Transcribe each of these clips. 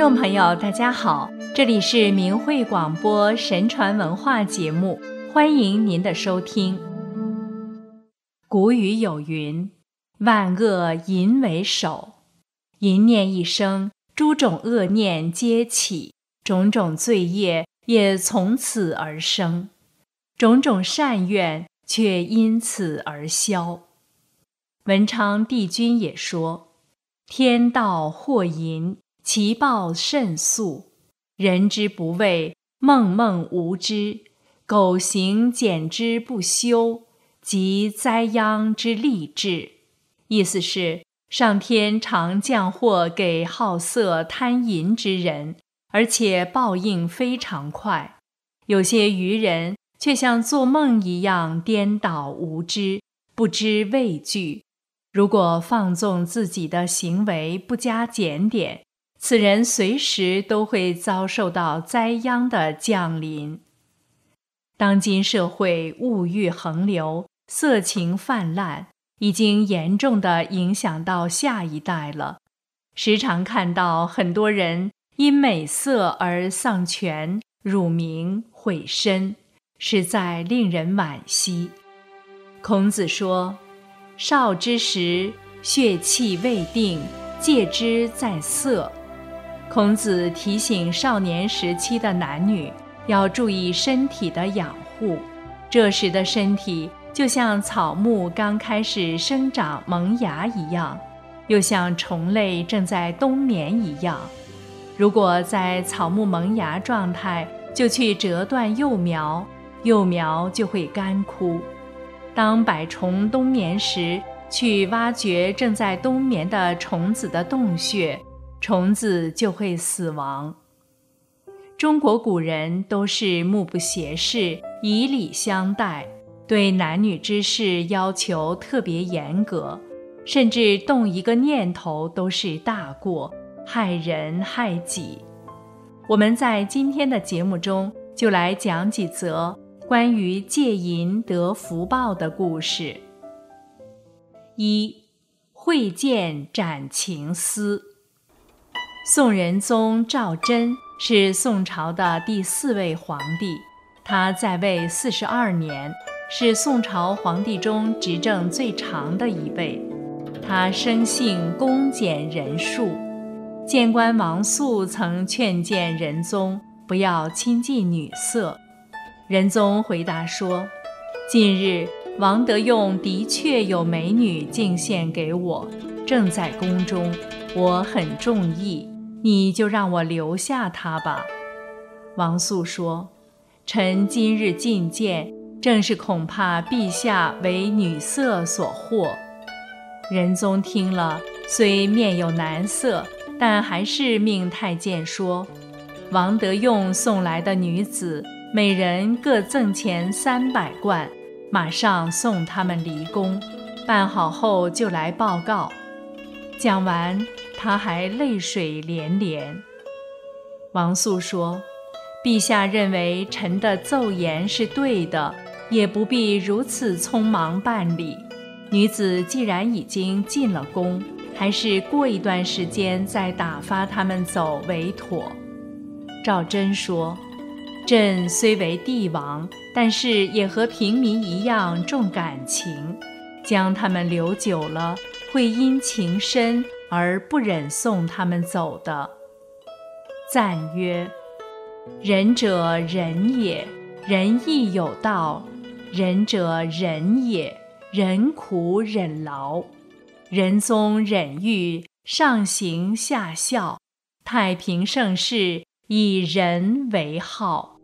众朋友，大家好，这里是明慧广播神传文化节目，欢迎您的收听。古语有云：“万恶淫为首，淫念一生，诸种恶念皆起，种种罪业也从此而生，种种善愿却因此而消。”文昌帝君也说：“天道祸淫。”其报甚速，人之不畏，梦梦无知；苟行俭之不修，即灾殃之励志。意思是，上天常降祸给好色贪淫之人，而且报应非常快。有些愚人却像做梦一样颠倒无知，不知畏惧。如果放纵自己的行为，不加检点。此人随时都会遭受到灾殃的降临。当今社会物欲横流，色情泛滥，已经严重的影响到下一代了。时常看到很多人因美色而丧权、辱名、毁身，实在令人惋惜。孔子说：“少之时，血气未定，戒之在色。”孔子提醒少年时期的男女要注意身体的养护，这时的身体就像草木刚开始生长萌芽一样，又像虫类正在冬眠一样。如果在草木萌芽状态就去折断幼苗，幼苗就会干枯；当百虫冬眠时，去挖掘正在冬眠的虫子的洞穴。虫子就会死亡。中国古人都是目不斜视，以礼相待，对男女之事要求特别严格，甚至动一个念头都是大过，害人害己。我们在今天的节目中就来讲几则关于戒淫得福报的故事。一，会见斩情丝。宋仁宗赵祯是宋朝的第四位皇帝，他在位四十二年，是宋朝皇帝中执政最长的一位。他生性恭俭仁恕，谏官王肃曾劝谏仁宗不要亲近女色，仁宗回答说：“近日王德用的确有美女进献给我，正在宫中，我很中意。”你就让我留下他吧，王素说：“臣今日觐见，正是恐怕陛下为女色所惑。”仁宗听了，虽面有难色，但还是命太监说：“王德用送来的女子，每人各赠钱三百贯，马上送他们离宫，办好后就来报告。”讲完。他还泪水连连。王素说：“陛下认为臣的奏言是对的，也不必如此匆忙办理。女子既然已经进了宫，还是过一段时间再打发他们走为妥。”赵祯说：“朕虽为帝王，但是也和平民一样重感情，将他们留久了，会因情深。”而不忍送他们走的，赞曰：“仁者仁也，仁义有道；仁者仁也，忍苦忍劳。仁宗忍欲，上行下效，太平盛世以仁为号。”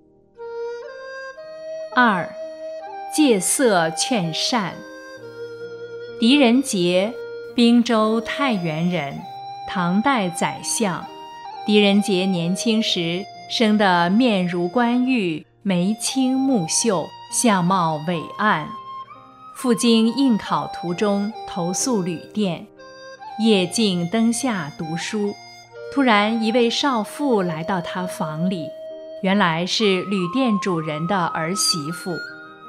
二，戒色劝善。狄仁杰。滨州太原人，唐代宰相。狄仁杰年轻时生得面如冠玉，眉清目秀，相貌伟岸。赴京应考途中投宿旅店，夜静灯下读书，突然一位少妇来到他房里，原来是旅店主人的儿媳妇。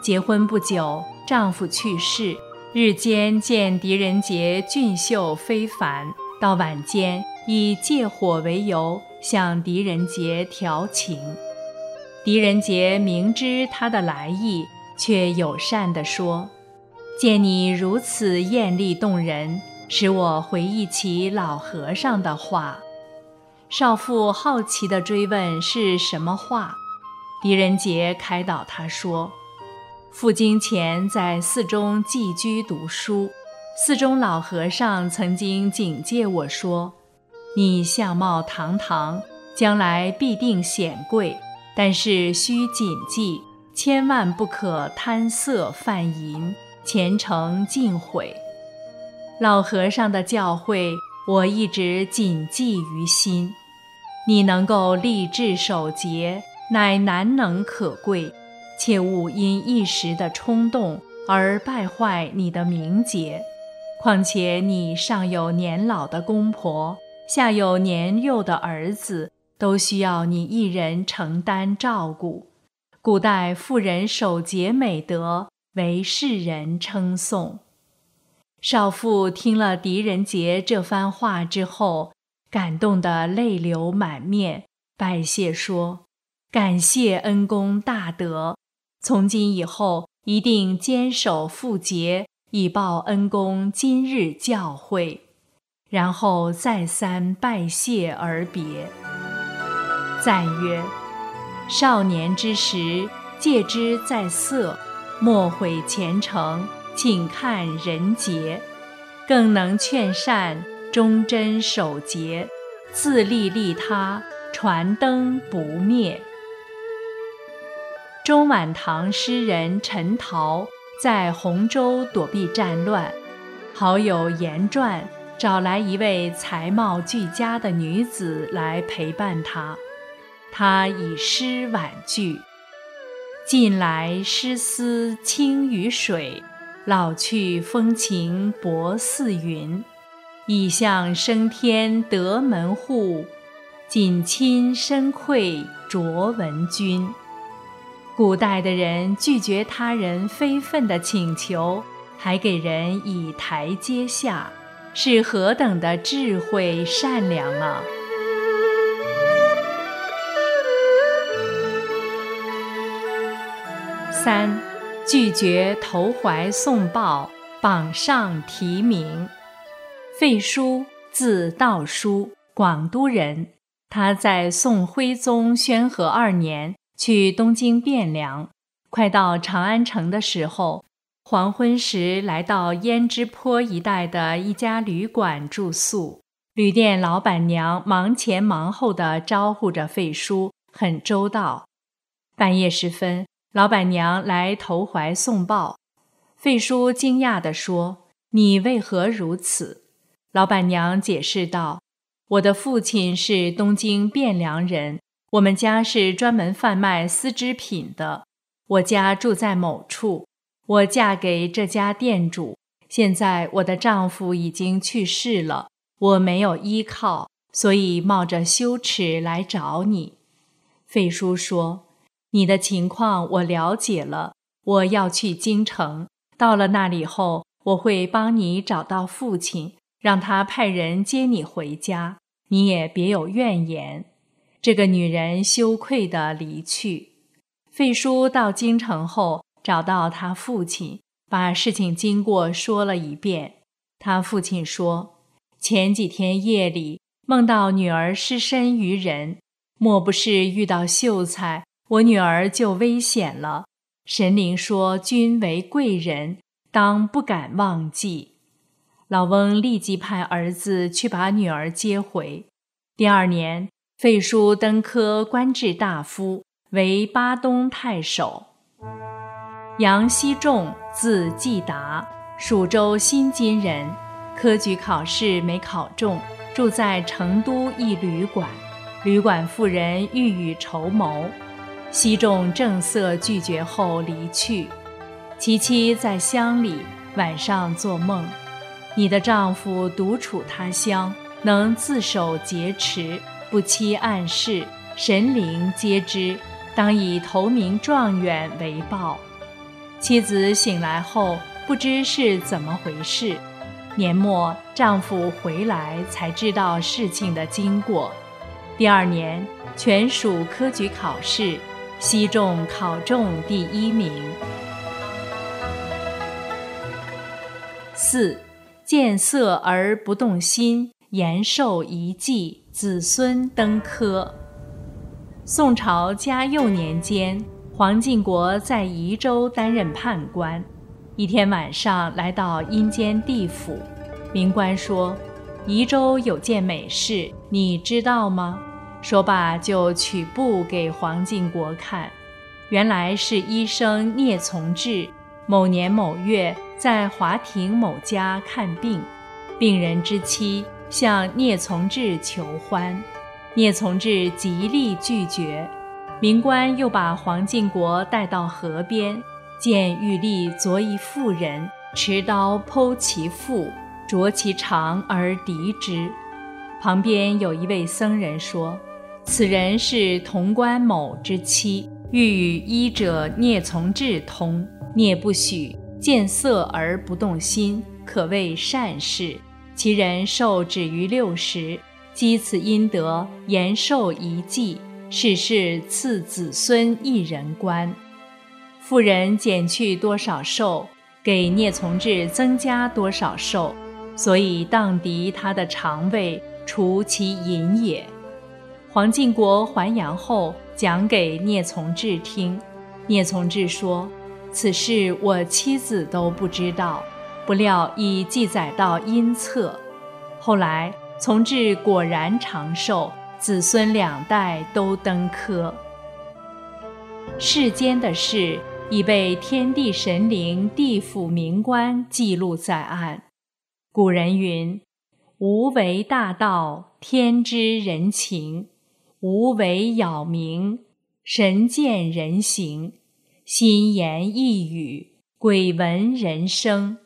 结婚不久，丈夫去世。日间见狄仁杰俊秀非凡，到晚间以借火为由，向狄仁杰调情。狄仁杰明知他的来意，却友善地说：“见你如此艳丽动人，使我回忆起老和尚的话。”少妇好奇地追问：“是什么话？”狄仁杰开导他说：“赴京前在寺中寄居读书，寺中老和尚曾经警戒我说：‘你相貌堂堂，将来必定显贵，但是需谨记，千万不可贪色犯淫，前程尽毁。’老和尚的教诲，我一直谨记于心。你能够立志守节。”乃难能可贵，切勿因一时的冲动而败坏你的名节。况且你上有年老的公婆，下有年幼的儿子，都需要你一人承担照顾。古代妇人守节美德，为世人称颂。少妇听了狄仁杰这番话之后，感动得泪流满面，拜谢说。感谢恩公大德，从今以后一定坚守妇节，以报恩公今日教诲。然后再三拜谢而别。赞曰：少年之时，戒之在色，莫毁前程，请看人节。更能劝善，忠贞守节，自利利他，传灯不灭。中晚唐诗人陈陶在洪州躲避战乱，好友严传找来一位才貌俱佳的女子来陪伴他。他以诗婉拒：“近来诗思清于水，老去风情薄似云。已向升天得门户，锦衾深愧卓文君。”古代的人拒绝他人非分的请求，还给人以台阶下，是何等的智慧善良啊！三，拒绝投怀送抱，榜上提名。费叔，字道叔，广都人。他在宋徽宗宣和二年。去东京汴梁，快到长安城的时候，黄昏时来到胭脂坡一带的一家旅馆住宿。旅店老板娘忙前忙后的招呼着费叔，很周到。半夜时分，老板娘来投怀送抱，费叔惊讶地说：“你为何如此？”老板娘解释道：“我的父亲是东京汴梁人。”我们家是专门贩卖丝织品的。我家住在某处，我嫁给这家店主。现在我的丈夫已经去世了，我没有依靠，所以冒着羞耻来找你。费叔说：“你的情况我了解了，我要去京城。到了那里后，我会帮你找到父亲，让他派人接你回家。你也别有怨言。”这个女人羞愧地离去。费叔到京城后，找到他父亲，把事情经过说了一遍。他父亲说：“前几天夜里梦到女儿失身于人，莫不是遇到秀才，我女儿就危险了。神灵说君为贵人，当不敢忘记。”老翁立即派儿子去把女儿接回。第二年。费书登科官至大夫，为巴东太守。杨希仲，字季达，蜀州新津人，科举考试没考中，住在成都一旅馆。旅馆妇人欲与筹谋，希仲正色拒绝后离去。其妻在乡里，晚上做梦，你的丈夫独处他乡，能自守劫持。不期暗示，神灵皆知，当以投名状元为报。妻子醒来后，不知是怎么回事。年末丈夫回来，才知道事情的经过。第二年，全属科举考试，西中考中第一名。四，见色而不动心，延寿遗迹，子孙登科。宋朝嘉佑年间，黄晋国在宜州担任判官。一天晚上，来到阴间地府，民官说：“宜州有件美事，你知道吗？”说罢，就取布给黄晋国看，原来是医生聂从志。某年某月，在华亭某家看病，病人之妻向聂从志求欢，聂从志极力拒绝。民官又把黄晋国带到河边，见玉立着一妇人，持刀剖其腹，啄其肠而敌之。旁边有一位僧人说。此人是潼关某之妻，欲与医者聂从志通，聂不许，见色而不动心，可谓善事。其人寿止于六十，积此阴德，延寿一纪，世世赐子孙一人官。妇人减去多少寿，给聂从志增加多少寿，所以荡涤他的肠胃，除其淫也。黄晋国还阳后，讲给聂从志听。聂从志说：“此事我妻子都不知道，不料已记载到阴册。后来从志果然长寿，子孙两代都登科。世间的事已被天地神灵、地府冥官记录在案。古人云：‘无为大道，天知人情。’”无为杳冥，神见人行；心言一语，鬼闻人声。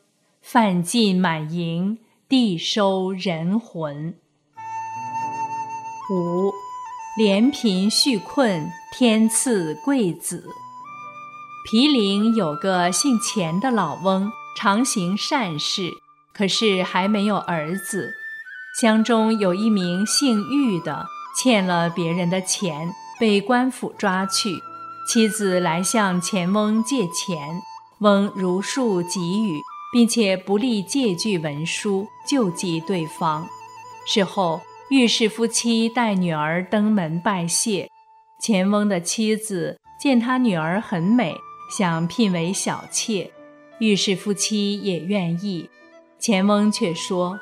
饭尽满盈，地收人魂。五，连贫恤困，天赐贵子。毗陵有个姓钱的老翁，常行善事，可是还没有儿子。乡中有一名姓玉的。欠了别人的钱，被官府抓去。妻子来向钱翁借钱，翁如数给予，并且不立借据文书，救济对方。事后，御氏夫妻带女儿登门拜谢。钱翁的妻子见他女儿很美，想聘为小妾，御氏夫妻也愿意。钱翁却说：“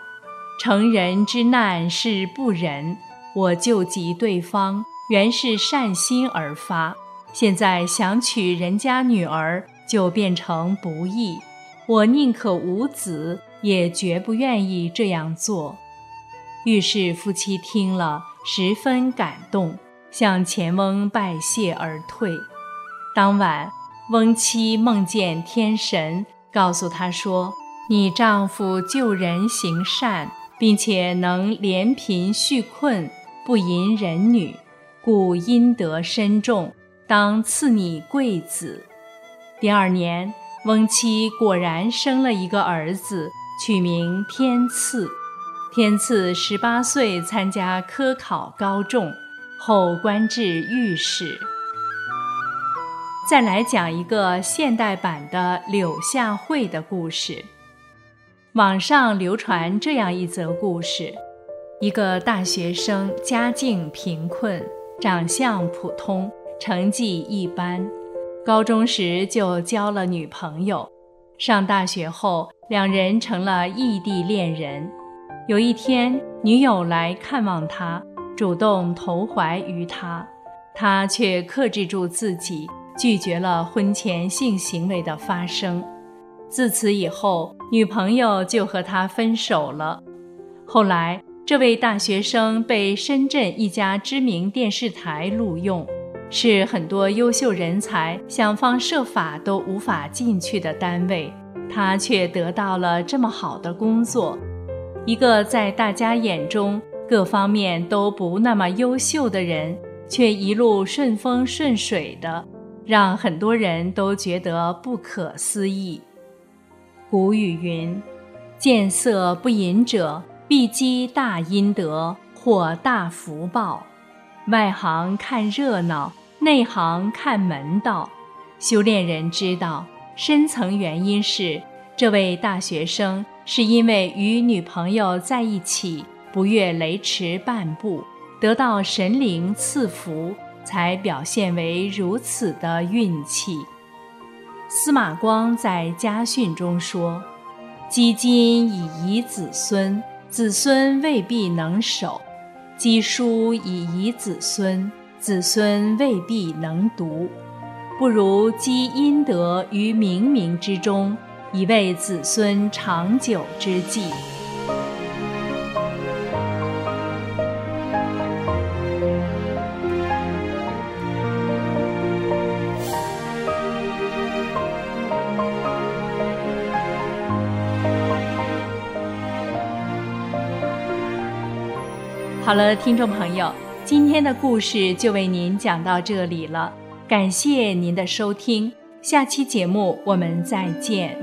成人之难是不仁。”我救济对方，原是善心而发，现在想娶人家女儿，就变成不义。我宁可无子，也绝不愿意这样做。于是夫妻听了，十分感动，向钱翁拜谢而退。当晚，翁妻梦见天神，告诉他说：“你丈夫救人行善，并且能怜贫恤困。”不淫人女，故阴德深重，当赐你贵子。第二年，翁妻果然生了一个儿子，取名天赐。天赐十八岁参加科考高中，后官至御史。再来讲一个现代版的柳下惠的故事。网上流传这样一则故事。一个大学生家境贫困，长相普通，成绩一般。高中时就交了女朋友，上大学后两人成了异地恋人。有一天，女友来看望他，主动投怀于他，他却克制住自己，拒绝了婚前性行为的发生。自此以后，女朋友就和他分手了。后来。这位大学生被深圳一家知名电视台录用，是很多优秀人才想方设法都无法进去的单位，他却得到了这么好的工作。一个在大家眼中各方面都不那么优秀的人，却一路顺风顺水的，让很多人都觉得不可思议。古语云：“见色不淫者。”必积大阴德，获大福报。外行看热闹，内行看门道。修炼人知道，深层原因是这位大学生是因为与女朋友在一起，不越雷池半步，得到神灵赐福，才表现为如此的运气。司马光在家训中说：“积金以遗子孙，子孙未必能守；积书以遗子孙，子孙未必能读。”不如积阴德于冥冥之中，以为子孙长久之计。好了，听众朋友，今天的故事就为您讲到这里了。感谢您的收听，下期节目我们再见。